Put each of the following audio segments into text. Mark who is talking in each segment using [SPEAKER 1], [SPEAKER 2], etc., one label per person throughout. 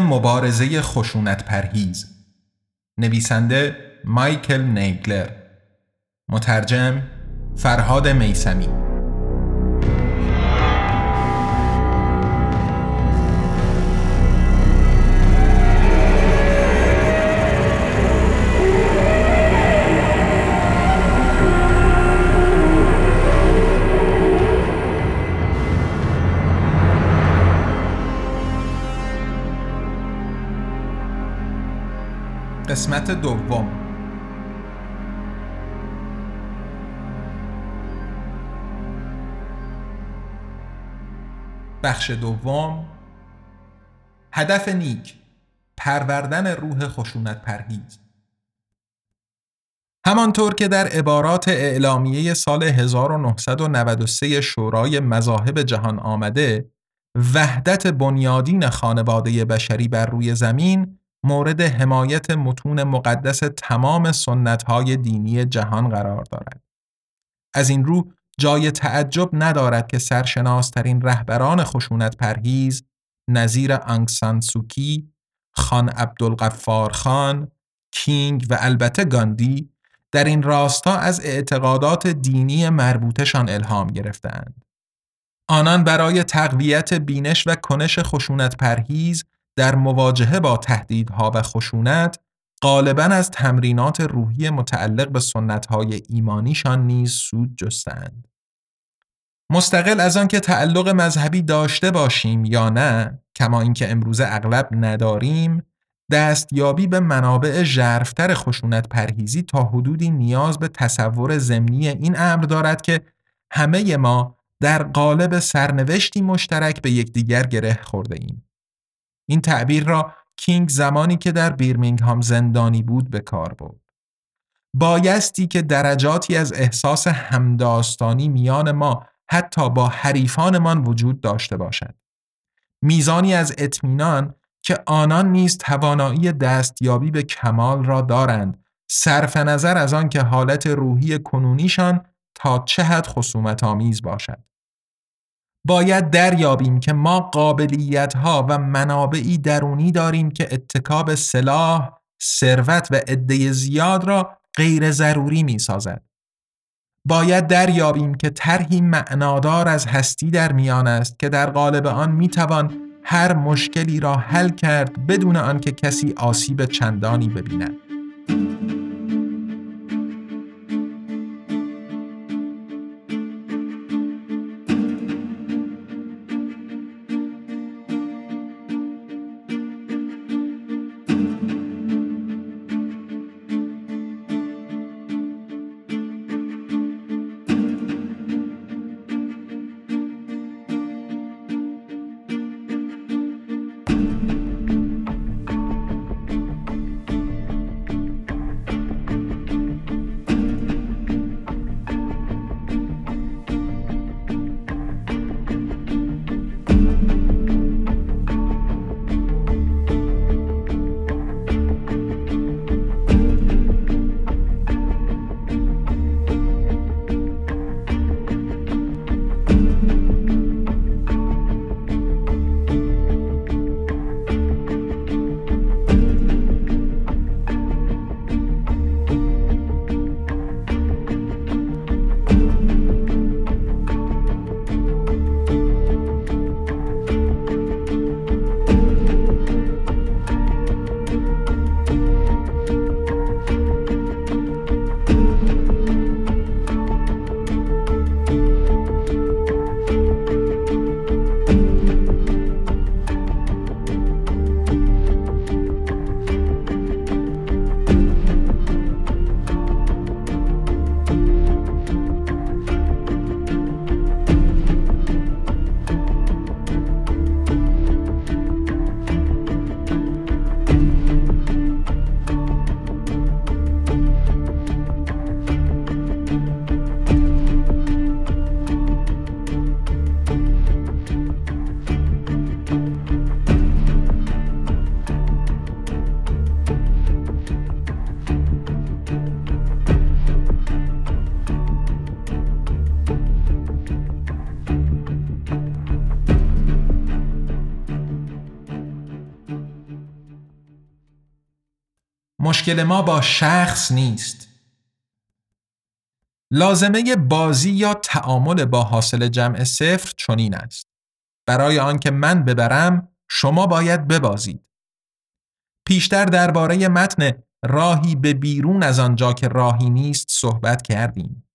[SPEAKER 1] مبارزه خشونت پرهیز. نویسنده مایکل نیگلر. مترجم فرهاد میسمی قسمت دوم. بخش دوم. هدف نیک پروردن روح خشونت پرهیز. همانطور که در عبارات اعلامیه سال 1993 شورای مذاهب جهان آمده وحدت بنیادین خانواده بشری بر روی زمین مورد حمایت متون مقدس تمام های دینی جهان قرار دارد. از این رو جای تعجب ندارد که سرشناسترین رهبران خشونت پرهیز نظیر انگسان سوکی، خان عبدالغفار خان، کینگ و البته گاندی در این راستا از اعتقادات دینی مربوطشان الهام گرفتند. آنان برای تقویت بینش و کنش خشونت پرهیز در مواجهه با تهدیدها و خشونت غالبا از تمرینات روحی متعلق به سنتهای ایمانیشان نیز سود جستند. مستقل از آن که تعلق مذهبی داشته باشیم یا نه کما اینکه امروزه اغلب نداریم دستیابی به منابع ژرفتر خشونت پرهیزی تا حدودی نیاز به تصور ضمنی این امر دارد که همه ما در قالب سرنوشتی مشترک به یکدیگر گره خورده ایم. این تعبیر را کینگ زمانی که در بیرمینگهام زندانی بود به کار برد. بایستی که درجاتی از احساس همداستانی میان ما حتی با حریفانمان وجود داشته باشد. میزانی از اطمینان که آنان نیز توانایی دستیابی به کمال را دارند صرف نظر از آن که حالت روحی کنونیشان تا چه حد خصومت آمیز باشد. باید دریابیم که ما قابلیت ها و منابعی درونی داریم که اتکاب سلاح، ثروت و عده زیاد را غیر ضروری می سازد. باید دریابیم که طرحی معنادار از هستی در میان است که در قالب آن می توان هر مشکلی را حل کرد بدون آنکه کسی آسیب چندانی ببیند. مشکل ما با شخص نیست. لازمه بازی یا تعامل با حاصل جمع صفر چنین است. برای آنکه من ببرم شما باید ببازید. پیشتر درباره متن راهی به بیرون از آنجا که راهی نیست صحبت کردیم.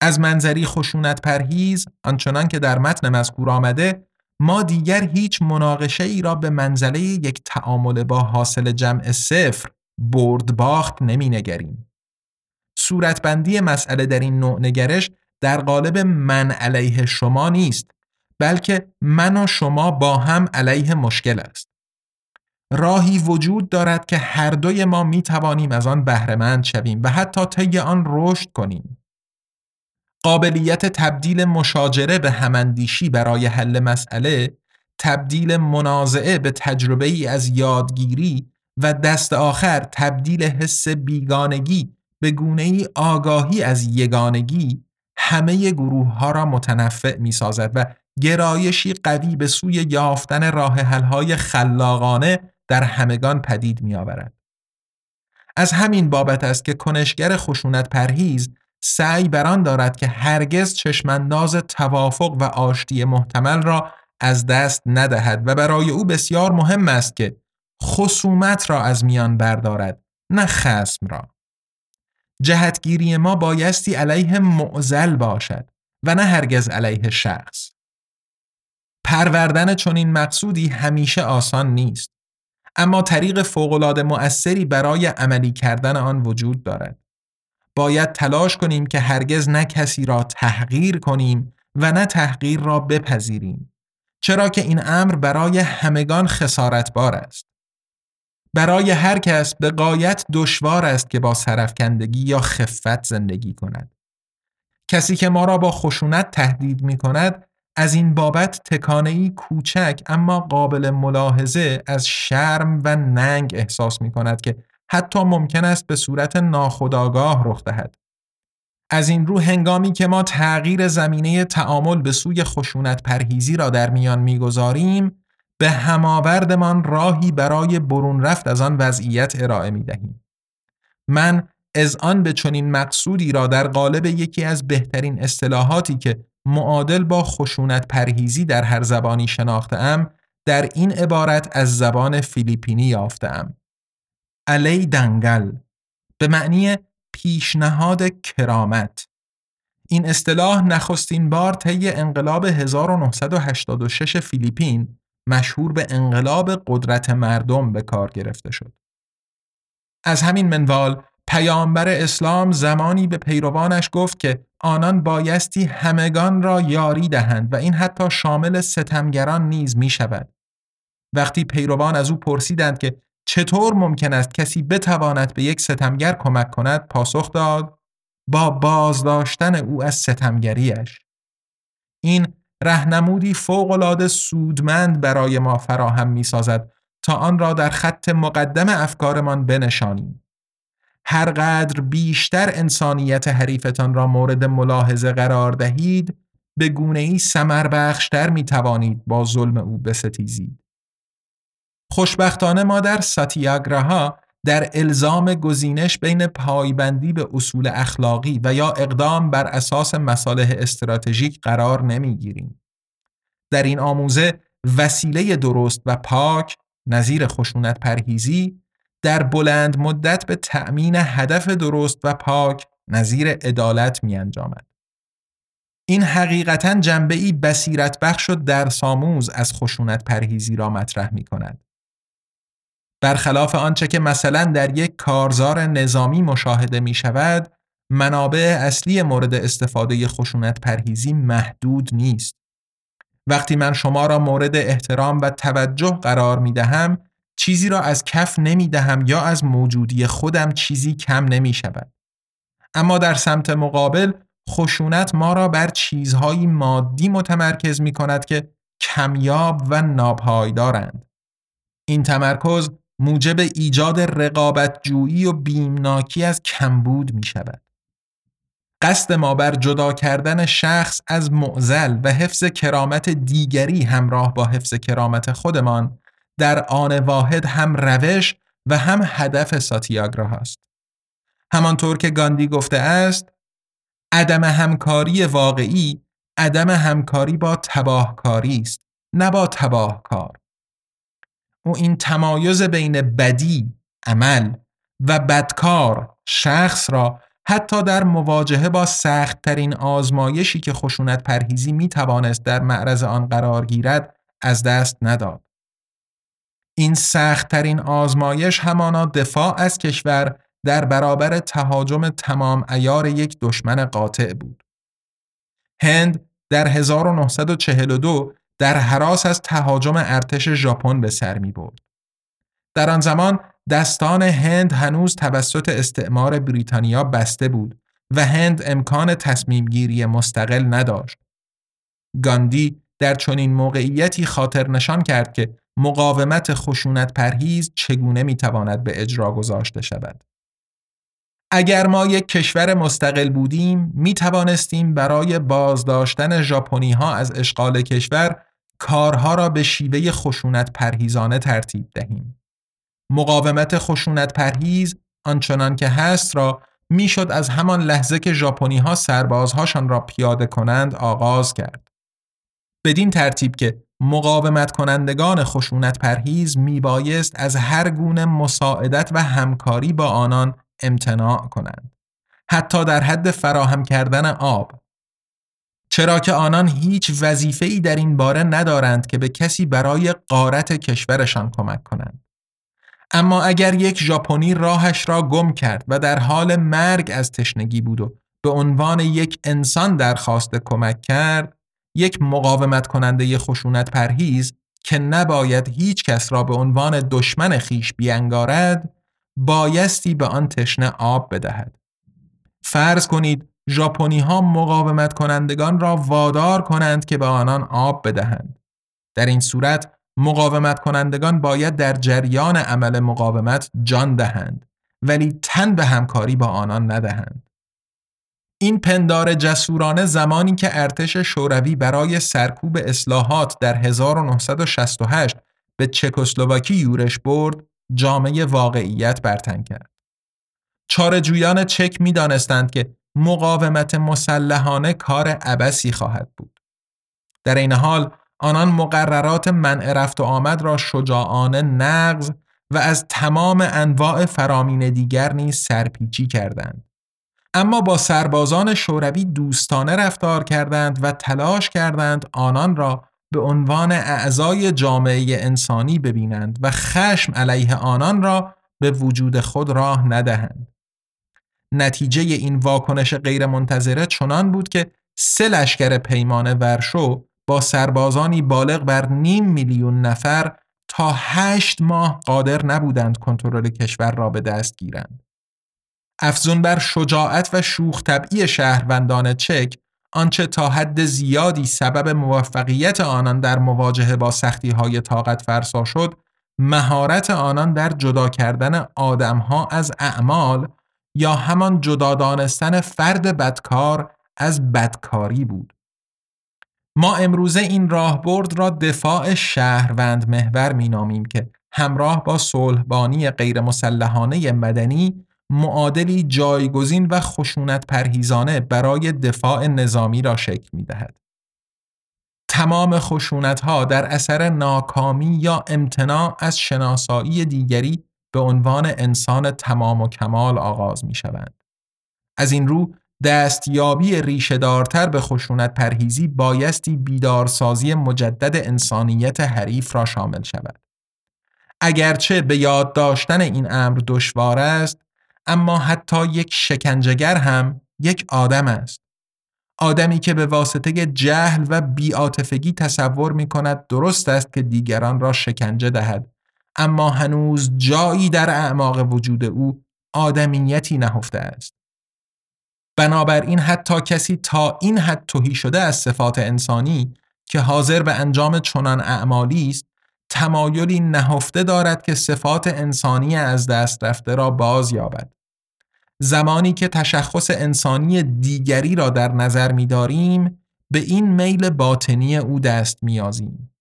[SPEAKER 1] از منظری خشونت پرهیز آنچنان که در متن مذکور آمده ما دیگر هیچ مناقشه ای را به منزله یک تعامل با حاصل جمع صفر برد باخت نمی نگریم. صورتبندی مسئله در این نوع نگرش در قالب من علیه شما نیست بلکه من و شما با هم علیه مشکل است. راهی وجود دارد که هر دوی ما می توانیم از آن بهرهمند شویم و حتی طی آن رشد کنیم. قابلیت تبدیل مشاجره به هماندیشی برای حل مسئله تبدیل منازعه به تجربه ای از یادگیری و دست آخر تبدیل حس بیگانگی به گونه ای آگاهی از یگانگی همه گروه ها را متنفع می سازد و گرایشی قوی به سوی یافتن راه های خلاقانه در همگان پدید می آورد. از همین بابت است که کنشگر خشونت پرهیز سعی بران دارد که هرگز چشمانداز توافق و آشتی محتمل را از دست ندهد و برای او بسیار مهم است که خصومت را از میان بردارد نه خسم را. جهتگیری ما بایستی علیه معزل باشد و نه هرگز علیه شخص. پروردن چنین مقصودی همیشه آسان نیست اما طریق فوقالعاده مؤثری برای عملی کردن آن وجود دارد. باید تلاش کنیم که هرگز نه کسی را تحقیر کنیم و نه تحقیر را بپذیریم چرا که این امر برای همگان خسارتبار است. برای هر کس به قایت دشوار است که با سرفکندگی یا خفت زندگی کند کسی که ما را با خشونت تهدید می کند از این بابت تکانهی کوچک اما قابل ملاحظه از شرم و ننگ احساس می کند که حتی ممکن است به صورت ناخودآگاه رخ دهد. از این رو هنگامی که ما تغییر زمینه تعامل به سوی خشونت پرهیزی را در میان می‌گذاریم به هماوردمان راهی برای برون رفت از آن وضعیت ارائه می دهیم. من از آن به چنین مقصودی را در قالب یکی از بهترین اصطلاحاتی که معادل با خشونت پرهیزی در هر زبانی شناختم در این عبارت از زبان فیلیپینی یافتم. علی دنگل به معنی پیشنهاد کرامت این اصطلاح نخستین بار طی انقلاب 1986 فیلیپین مشهور به انقلاب قدرت مردم به کار گرفته شد. از همین منوال پیامبر اسلام زمانی به پیروانش گفت که آنان بایستی همگان را یاری دهند و این حتی شامل ستمگران نیز می شود. وقتی پیروان از او پرسیدند که چطور ممکن است کسی بتواند به یک ستمگر کمک کند پاسخ داد با بازداشتن او از ستمگریش این رهنمودی فوقالعاده سودمند برای ما فراهم می سازد تا آن را در خط مقدم افکارمان بنشانیم هر قدر بیشتر انسانیت حریفتان را مورد ملاحظه قرار دهید به گونه ای سمر بخشتر می توانید با ظلم او بستیزید. خوشبختانه ما در ساتیاگراها در الزام گزینش بین پایبندی به اصول اخلاقی و یا اقدام بر اساس مصالح استراتژیک قرار نمی‌گیریم. در این آموزه وسیله درست و پاک نظیر خشونت پرهیزی در بلند مدت به تأمین هدف درست و پاک نظیر عدالت می انجامد. این حقیقتا جنبه ای بسیرت بخش و در ساموز از خشونت پرهیزی را مطرح می کند. برخلاف آنچه که مثلا در یک کارزار نظامی مشاهده می شود، منابع اصلی مورد استفاده خشونت پرهیزی محدود نیست. وقتی من شما را مورد احترام و توجه قرار می دهم، چیزی را از کف نمی دهم یا از موجودی خودم چیزی کم نمی شود. اما در سمت مقابل خشونت ما را بر چیزهایی مادی متمرکز می کند که کمیاب و ناپایدارند. این تمرکز موجب ایجاد رقابت جویی و بیمناکی از کمبود می شود. قصد ما بر جدا کردن شخص از معزل و حفظ کرامت دیگری همراه با حفظ کرامت خودمان در آن واحد هم روش و هم هدف ساتیاگراه است. همانطور که گاندی گفته است عدم همکاری واقعی عدم همکاری با تباهکاری است نه با تباهکار او این تمایز بین بدی عمل و بدکار شخص را حتی در مواجهه با سختترین آزمایشی که خشونت پرهیزی می توانست در معرض آن قرار گیرد از دست نداد. این سختترین آزمایش همانا دفاع از کشور در برابر تهاجم تمام ایار یک دشمن قاطع بود. هند در 1942 در حراس از تهاجم ارتش ژاپن به سر می برد. در آن زمان دستان هند هنوز توسط استعمار بریتانیا بسته بود و هند امکان تصمیم گیری مستقل نداشت. گاندی در چنین موقعیتی خاطر نشان کرد که مقاومت خشونت پرهیز چگونه می‌تواند به اجرا گذاشته شود. اگر ما یک کشور مستقل بودیم می توانستیم برای بازداشتن ژاپنی ها از اشغال کشور کارها را به شیوه خشونت پرهیزانه ترتیب دهیم. مقاومت خشونت پرهیز آنچنان که هست را می‌شد از همان لحظه که ژاپنی ها سربازهاشان را پیاده کنند آغاز کرد. بدین ترتیب که مقاومت کنندگان خشونت پرهیز میبایست از هر گونه مساعدت و همکاری با آنان امتناع کنند. حتی در حد فراهم کردن آب. چرا که آنان هیچ وظیفه‌ای در این باره ندارند که به کسی برای قارت کشورشان کمک کنند. اما اگر یک ژاپنی راهش را گم کرد و در حال مرگ از تشنگی بود و به عنوان یک انسان درخواست کمک کرد یک مقاومت کننده خشونت پرهیز که نباید هیچ کس را به عنوان دشمن خیش بیانگارد بایستی به آن تشنه آب بدهد فرض کنید ژاپنی ها مقاومت کنندگان را وادار کنند که به آنان آب بدهند در این صورت مقاومت کنندگان باید در جریان عمل مقاومت جان دهند ولی تن به همکاری با آنان ندهند. این پندار جسورانه زمانی که ارتش شوروی برای سرکوب اصلاحات در 1968 به چکسلواکی یورش برد جامعه واقعیت برتن کرد. چارجویان چک می دانستند که مقاومت مسلحانه کار عبسی خواهد بود. در این حال آنان مقررات منع رفت و آمد را شجاعانه نقض و از تمام انواع فرامین دیگر نیز سرپیچی کردند. اما با سربازان شوروی دوستانه رفتار کردند و تلاش کردند آنان را به عنوان اعضای جامعه انسانی ببینند و خشم علیه آنان را به وجود خود راه ندهند. نتیجه این واکنش غیرمنتظره چنان بود که سه لشکر پیمان ورشو با سربازانی بالغ بر نیم میلیون نفر تا هشت ماه قادر نبودند کنترل کشور را به دست گیرند. افزون بر شجاعت و شوخ طبعی شهروندان چک آنچه تا حد زیادی سبب موفقیت آنان در مواجهه با سختی های طاقت فرسا شد مهارت آنان در جدا کردن آدمها از اعمال یا همان جدا دانستن فرد بدکار از بدکاری بود ما امروزه این راهبرد را دفاع شهروند محور می نامیم که همراه با صلحبانی غیر مسلحانه مدنی معادلی جایگزین و خشونت پرهیزانه برای دفاع نظامی را شکل می دهد. تمام خشونت ها در اثر ناکامی یا امتناع از شناسایی دیگری به عنوان انسان تمام و کمال آغاز می شوند. از این رو دستیابی ریشهدارتر به خشونت پرهیزی بایستی بیدارسازی مجدد انسانیت حریف را شامل شود. اگرچه به یاد داشتن این امر دشوار است اما حتی یک شکنجهگر هم یک آدم است. آدمی که به واسطه جهل و بیاتفگی تصور می کند درست است که دیگران را شکنجه دهد اما هنوز جایی در اعماق وجود او آدمیتی نهفته است. بنابراین حتی کسی تا این حد توهی شده از صفات انسانی که حاضر به انجام چنان اعمالی است تمایلی نهفته دارد که صفات انسانی از دست رفته را باز یابد زمانی که تشخص انسانی دیگری را در نظر می داریم به این میل باطنی او دست میازیم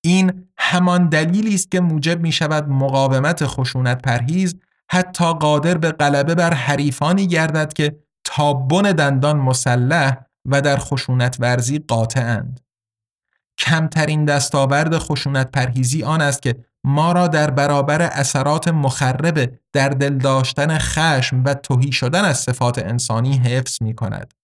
[SPEAKER 1] این همان دلیلی است که موجب می شود مقاومت خشونت پرهیز حتی قادر به غلبه بر حریفانی گردد که تا بن دندان مسلح و در خشونت ورزی قاطعند. کمترین دستاورد خشونت پرهیزی آن است که ما را در برابر اثرات مخرب در دل داشتن خشم و توهی شدن از صفات انسانی حفظ می کند.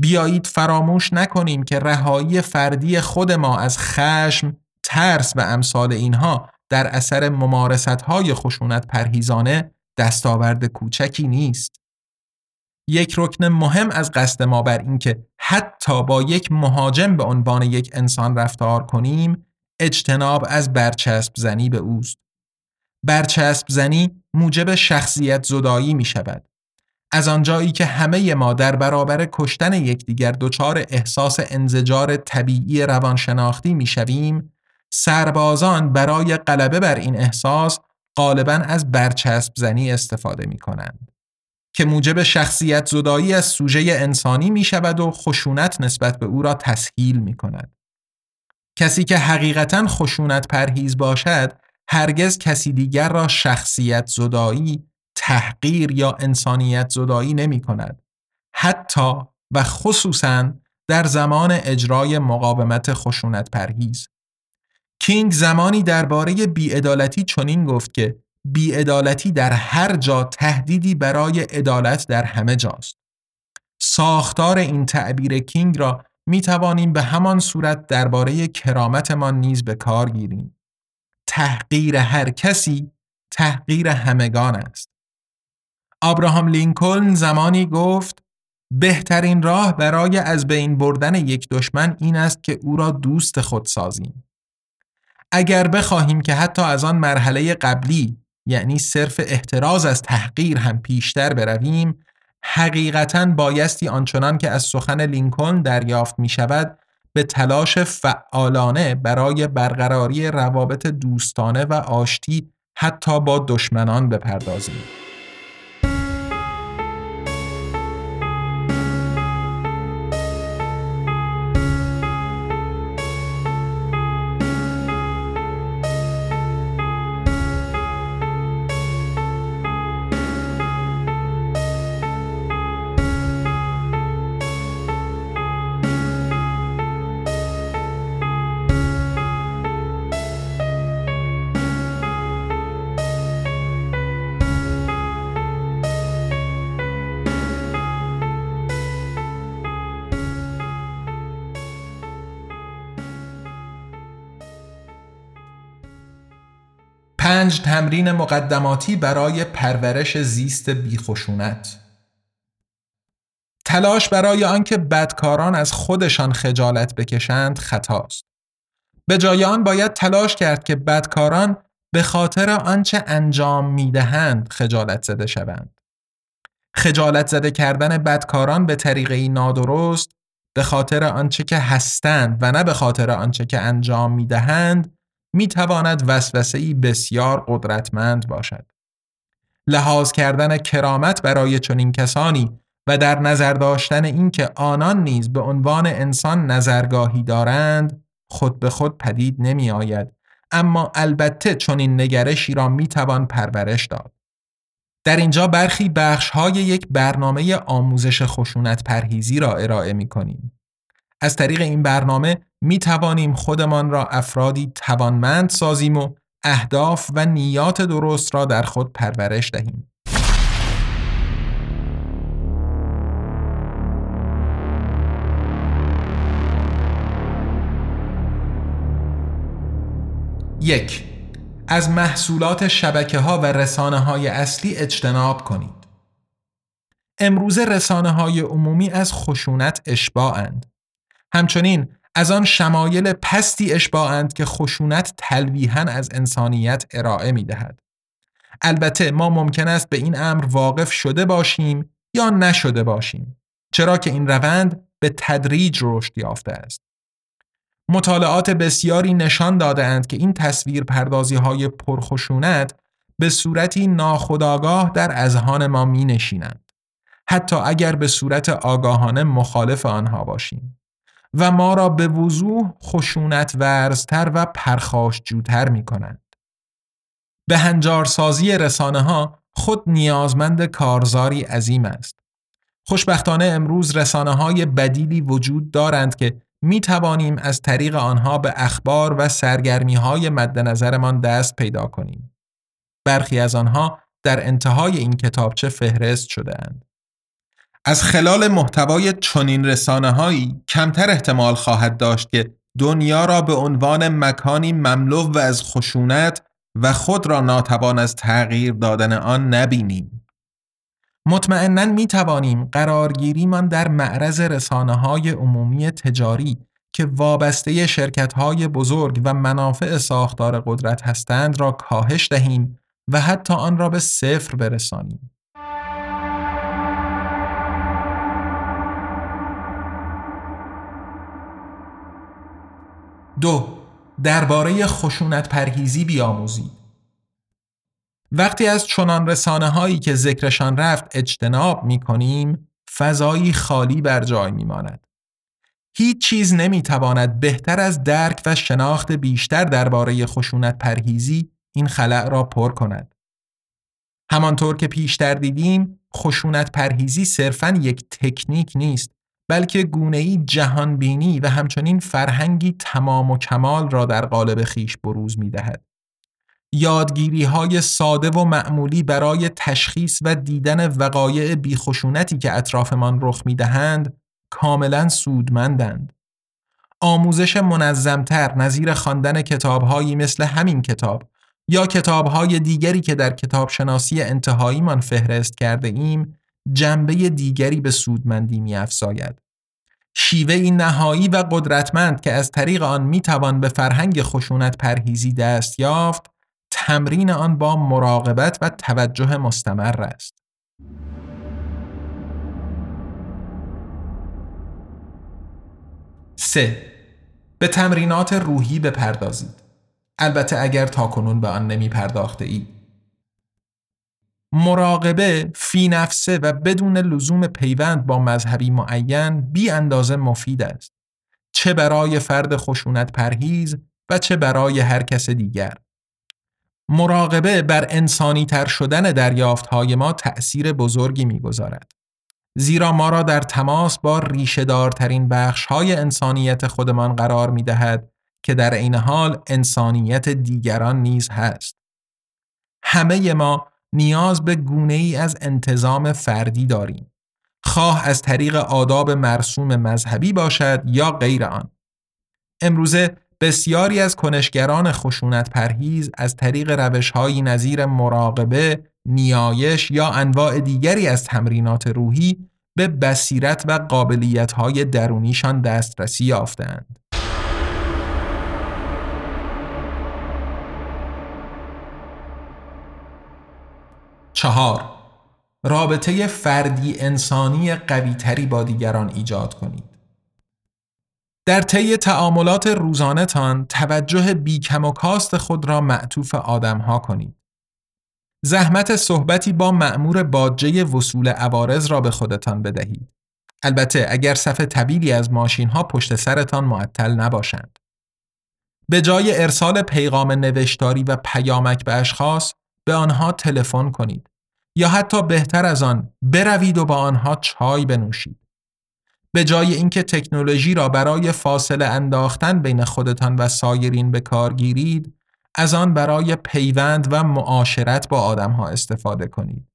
[SPEAKER 1] بیایید فراموش نکنیم که رهایی فردی خود ما از خشم، ترس و امثال اینها در اثر ممارست های خشونت پرهیزانه دستاورد کوچکی نیست. یک رکن مهم از قصد ما بر اینکه حتی با یک مهاجم به عنوان یک انسان رفتار کنیم اجتناب از برچسب زنی به اوست. برچسب زنی موجب شخصیت زدایی می شود. از آنجایی که همه ما در برابر کشتن یکدیگر دچار احساس انزجار طبیعی روانشناختی می شویم، سربازان برای غلبه بر این احساس غالبا از برچسب زنی استفاده می کنند. که موجب شخصیت زدایی از سوژه انسانی می شود و خشونت نسبت به او را تسهیل می کند. کسی که حقیقتا خشونت پرهیز باشد هرگز کسی دیگر را شخصیت زدایی، تحقیر یا انسانیت زدایی نمی کند. حتی و خصوصا در زمان اجرای مقاومت خشونت پرهیز. کینگ زمانی درباره بیعدالتی چنین گفت که بیعدالتی در هر جا تهدیدی برای عدالت در همه جاست. ساختار این تعبیر کینگ را می توانیم به همان صورت درباره کرامتمان نیز به کار گیریم. تحقیر هر کسی تحقیر همگان است. آبراهام لینکلن زمانی گفت بهترین راه برای از بین بردن یک دشمن این است که او را دوست خود سازیم. اگر بخواهیم که حتی از آن مرحله قبلی یعنی صرف احتراز از تحقیر هم پیشتر برویم حقیقتا بایستی آنچنان که از سخن لینکلن دریافت می شود به تلاش فعالانه برای برقراری روابط دوستانه و آشتی حتی با دشمنان بپردازیم. پنج تمرین مقدماتی برای پرورش زیست بیخشونت تلاش برای آنکه بدکاران از خودشان خجالت بکشند خطاست. به جای آن باید تلاش کرد که بدکاران به خاطر آنچه انجام می‌دهند خجالت زده شوند. خجالت زده کردن بدکاران به طریقه نادرست به خاطر آنچه که هستند و نه به خاطر آنچه که انجام می‌دهند می تواند وسوسه‌ای بسیار قدرتمند باشد. لحاظ کردن کرامت برای چنین کسانی و در نظر داشتن اینکه آنان نیز به عنوان انسان نظرگاهی دارند خود به خود پدید نمی آید اما البته چنین نگرشی را می توان پرورش داد. در اینجا برخی بخش های یک برنامه آموزش خشونت پرهیزی را ارائه می کنیم. از طریق این برنامه می توانیم خودمان را افرادی توانمند سازیم و اهداف و نیات درست را در خود پرورش دهیم. یک از محصولات شبکه ها و رسانه های اصلی اجتناب کنید. امروز رسانه های عمومی از خشونت اشباعند. همچنین از آن شمایل پستی اشباعند که خشونت تلویحا از انسانیت ارائه می دهد. البته ما ممکن است به این امر واقف شده باشیم یا نشده باشیم چرا که این روند به تدریج رشد یافته است. مطالعات بسیاری نشان دادهاند که این تصویر پردازی های پرخشونت به صورتی ناخودآگاه در اذهان ما می نشینند. حتی اگر به صورت آگاهانه مخالف آنها باشیم. و ما را به وضوح خشونت ورزتر و پرخاشجوتر می کنند. به هنجارسازی رسانه ها خود نیازمند کارزاری عظیم است. خوشبختانه امروز رسانه های بدیلی وجود دارند که می توانیم از طریق آنها به اخبار و سرگرمی های مد نظرمان دست پیدا کنیم. برخی از آنها در انتهای این کتابچه فهرست شده اند. از خلال محتوای چنین رسانه هایی کمتر احتمال خواهد داشت که دنیا را به عنوان مکانی مملو و از خشونت و خود را ناتوان از تغییر دادن آن نبینیم. مطمئنا می توانیم قرارگیریمان در معرض رسانه های عمومی تجاری که وابسته شرکت های بزرگ و منافع ساختار قدرت هستند را کاهش دهیم و حتی آن را به صفر برسانیم. دو درباره خشونت پرهیزی بیاموزید. وقتی از چنان رسانه هایی که ذکرشان رفت اجتناب می کنیم فضایی خالی بر جای می ماند. هیچ چیز نمی تواند بهتر از درک و شناخت بیشتر درباره خشونت پرهیزی این خلع را پر کند. همانطور که پیشتر دیدیم خشونت پرهیزی صرفاً یک تکنیک نیست بلکه گونه‌ای جهانبینی و همچنین فرهنگی تمام و کمال را در قالب خیش بروز می دهد. یادگیری های ساده و معمولی برای تشخیص و دیدن وقایع بیخشونتی که اطرافمان رخ می دهند کاملا سودمندند. آموزش منظمتر نظیر خواندن کتابهایی مثل همین کتاب یا کتابهای دیگری که در کتابشناسی انتهاییمان فهرست کرده ایم جنبه دیگری به سودمندی می افزاید. شیوه این نهایی و قدرتمند که از طریق آن می توان به فرهنگ خشونت پرهیزی دست یافت تمرین آن با مراقبت و توجه مستمر است. سه به تمرینات روحی بپردازید. البته اگر تاکنون به آن نمی پرداخته اید. مراقبه فی نفسه و بدون لزوم پیوند با مذهبی معین بی اندازه مفید است. چه برای فرد خشونت پرهیز و چه برای هر کس دیگر. مراقبه بر انسانی تر شدن دریافت های ما تأثیر بزرگی می‌گذارد. زیرا ما را در تماس با ریشهدارترین بخش های انسانیت خودمان قرار می دهد که در عین حال انسانیت دیگران نیز هست. همه ما نیاز به گونه ای از انتظام فردی داریم. خواه از طریق آداب مرسوم مذهبی باشد یا غیر آن. امروزه بسیاری از کنشگران خشونت پرهیز از طریق روشهایی نظیر مراقبه، نیایش یا انواع دیگری از تمرینات روحی به بصیرت و قابلیت‌های درونیشان دسترسی یافتند. چهار رابطه فردی انسانی قویتری با دیگران ایجاد کنید. در طی تعاملات روزانهتان توجه بیکم و کاست خود را معطوف آدمها کنید. زحمت صحبتی با مأمور باجه وصول عوارض را به خودتان بدهید. البته اگر صف طویلی از ماشین ها پشت سرتان معطل نباشند. به جای ارسال پیغام نوشتاری و پیامک به اشخاص به آنها تلفن کنید یا حتی بهتر از آن بروید و با آنها چای بنوشید. به جای اینکه تکنولوژی را برای فاصله انداختن بین خودتان و سایرین به کار گیرید، از آن برای پیوند و معاشرت با آدمها استفاده کنید.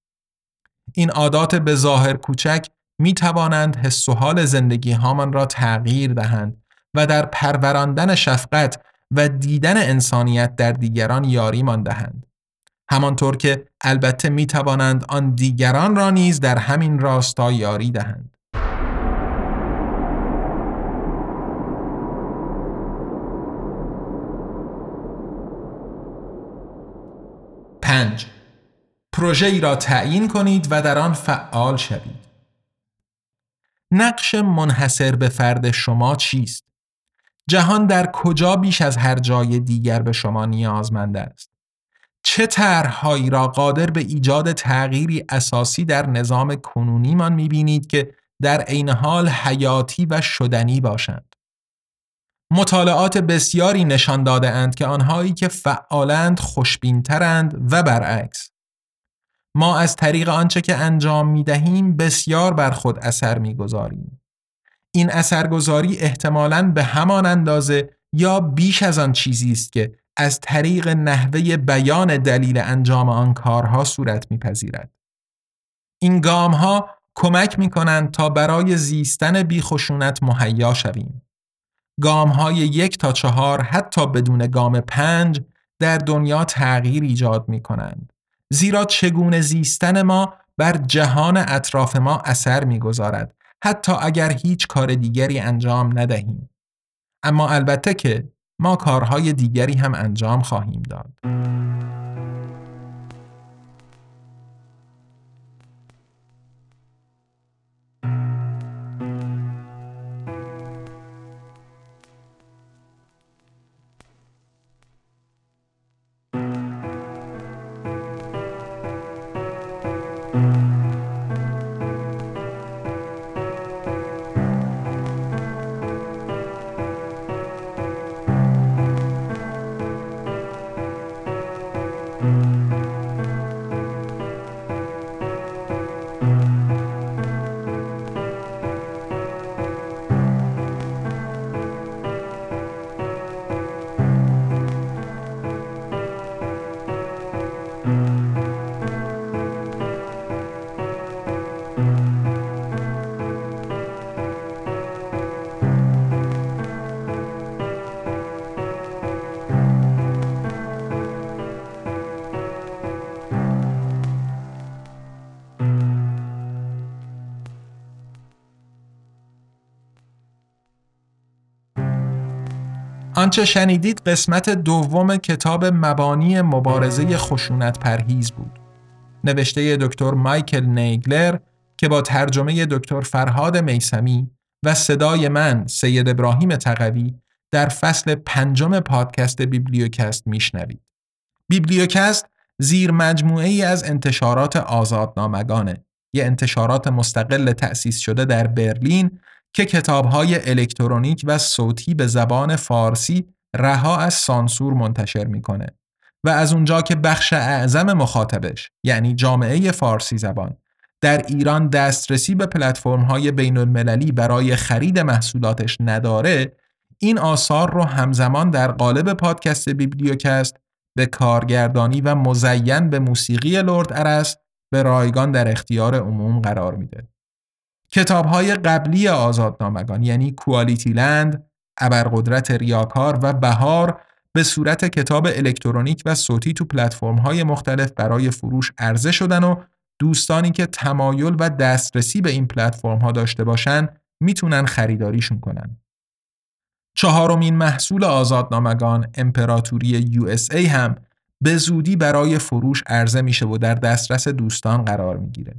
[SPEAKER 1] این عادات به ظاهر کوچک می توانند حس و حال زندگی هامان را تغییر دهند و در پروراندن شفقت و دیدن انسانیت در دیگران یاریمان دهند. همانطور که البته می توانند آن دیگران را نیز در همین راستا یاری دهند. پنج پروژه ای را تعیین کنید و در آن فعال شوید. نقش منحصر به فرد شما چیست؟ جهان در کجا بیش از هر جای دیگر به شما نیازمند است؟ چه طرحهایی را قادر به ایجاد تغییری اساسی در نظام کنونیمان می‌بینید که در عین حال حیاتی و شدنی باشند مطالعات بسیاری نشان داده اند که آنهایی که فعالند خوشبینترند و برعکس. ما از طریق آنچه که انجام می دهیم بسیار بر خود اثر می گذاریم. این اثرگذاری احتمالاً به همان اندازه یا بیش از آن چیزی است که از طریق نحوه بیان دلیل انجام آن کارها صورت میپذیرد. این گام ها کمک می کنند تا برای زیستن بیخشونت مهیا شویم. گام های یک تا چهار حتی بدون گام پنج در دنیا تغییر ایجاد می کنند. زیرا چگونه زیستن ما بر جهان اطراف ما اثر می‌گذارد حتی اگر هیچ کار دیگری انجام ندهیم. اما البته که ما کارهای دیگری هم انجام خواهیم داد. آنچه شنیدید قسمت دوم کتاب مبانی مبارزه خشونت پرهیز بود. نوشته دکتر مایکل نیگلر که با ترجمه دکتر فرهاد میسمی و صدای من سید ابراهیم تقوی در فصل پنجم پادکست بیبلیوکست میشنوید. بیبلیوکست زیر مجموعه ای از انتشارات آزادنامگانه یه انتشارات مستقل تأسیس شده در برلین که کتابهای الکترونیک و صوتی به زبان فارسی رها از سانسور منتشر می‌کنه و از اونجا که بخش اعظم مخاطبش یعنی جامعه فارسی زبان در ایران دسترسی به پلتفرم‌های بین المللی برای خرید محصولاتش نداره این آثار رو همزمان در قالب پادکست بیبلیوکست به کارگردانی و مزین به موسیقی لرد ارس به رایگان در اختیار عموم قرار میده. کتاب های قبلی آزادنامگان یعنی کوالیتی لند، ابرقدرت ریاکار و بهار به صورت کتاب الکترونیک و صوتی تو پلتفرم های مختلف برای فروش عرضه شدن و دوستانی که تمایل و دسترسی به این پلتفرم ها داشته باشن می‌تونن خریداریشون کنن. چهارمین محصول آزادنامگان امپراتوری USA هم به زودی برای فروش عرضه میشه و در دسترس دوستان قرار می‌گیره.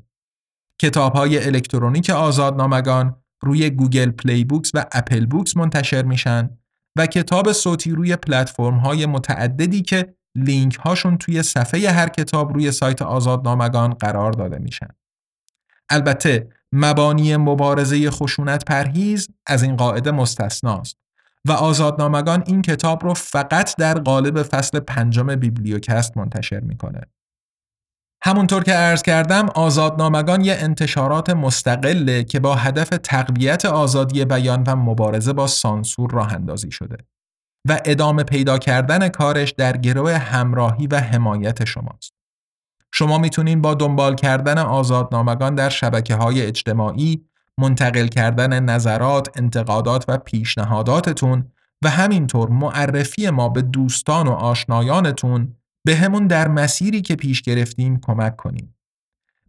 [SPEAKER 1] کتاب های الکترونیک آزادنامگان روی Google Play Books و Apple Books منتشر میشن و کتاب صوتی روی پلتفرم های متعددی که لینک هاشون توی صفحه هر کتاب روی سایت آزادنامگان قرار داده میشن. البته مبانی مبارزه خشونت پرهیز از این قاعده مستثناست و آزادنامگان این کتاب رو فقط در قالب فصل پنجم بیبلیوکست منتشر می‌کنه. همونطور که عرض کردم آزادنامگان یه انتشارات مستقله که با هدف تقویت آزادی بیان و مبارزه با سانسور راه اندازی شده و ادامه پیدا کردن کارش در گروه همراهی و حمایت شماست. شما می‌تونین با دنبال کردن آزادنامگان در شبکه های اجتماعی، منتقل کردن نظرات، انتقادات و پیشنهاداتتون و همینطور معرفی ما به دوستان و آشنایانتون به همون در مسیری که پیش گرفتیم کمک کنیم.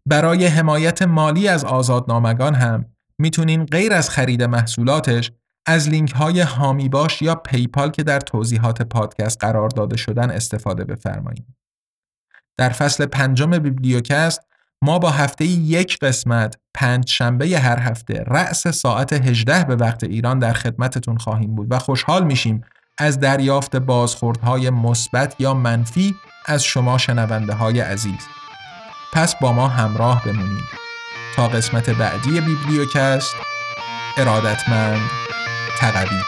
[SPEAKER 1] برای حمایت مالی از آزادنامگان هم می‌تونین غیر از خرید محصولاتش از لینک های هامی باش یا پیپال که در توضیحات پادکست قرار داده شدن استفاده بفرمایید. در فصل پنجم بیبلیوکست ما با هفته یک قسمت پنج شنبه هر هفته رأس ساعت 18 به وقت ایران در خدمتتون خواهیم بود و خوشحال میشیم از دریافت بازخوردهای مثبت یا منفی از شما شنونده های عزیز. پس با ما همراه بمونید. تا قسمت بعدی بیبلیوکست ارادتمند تقوی.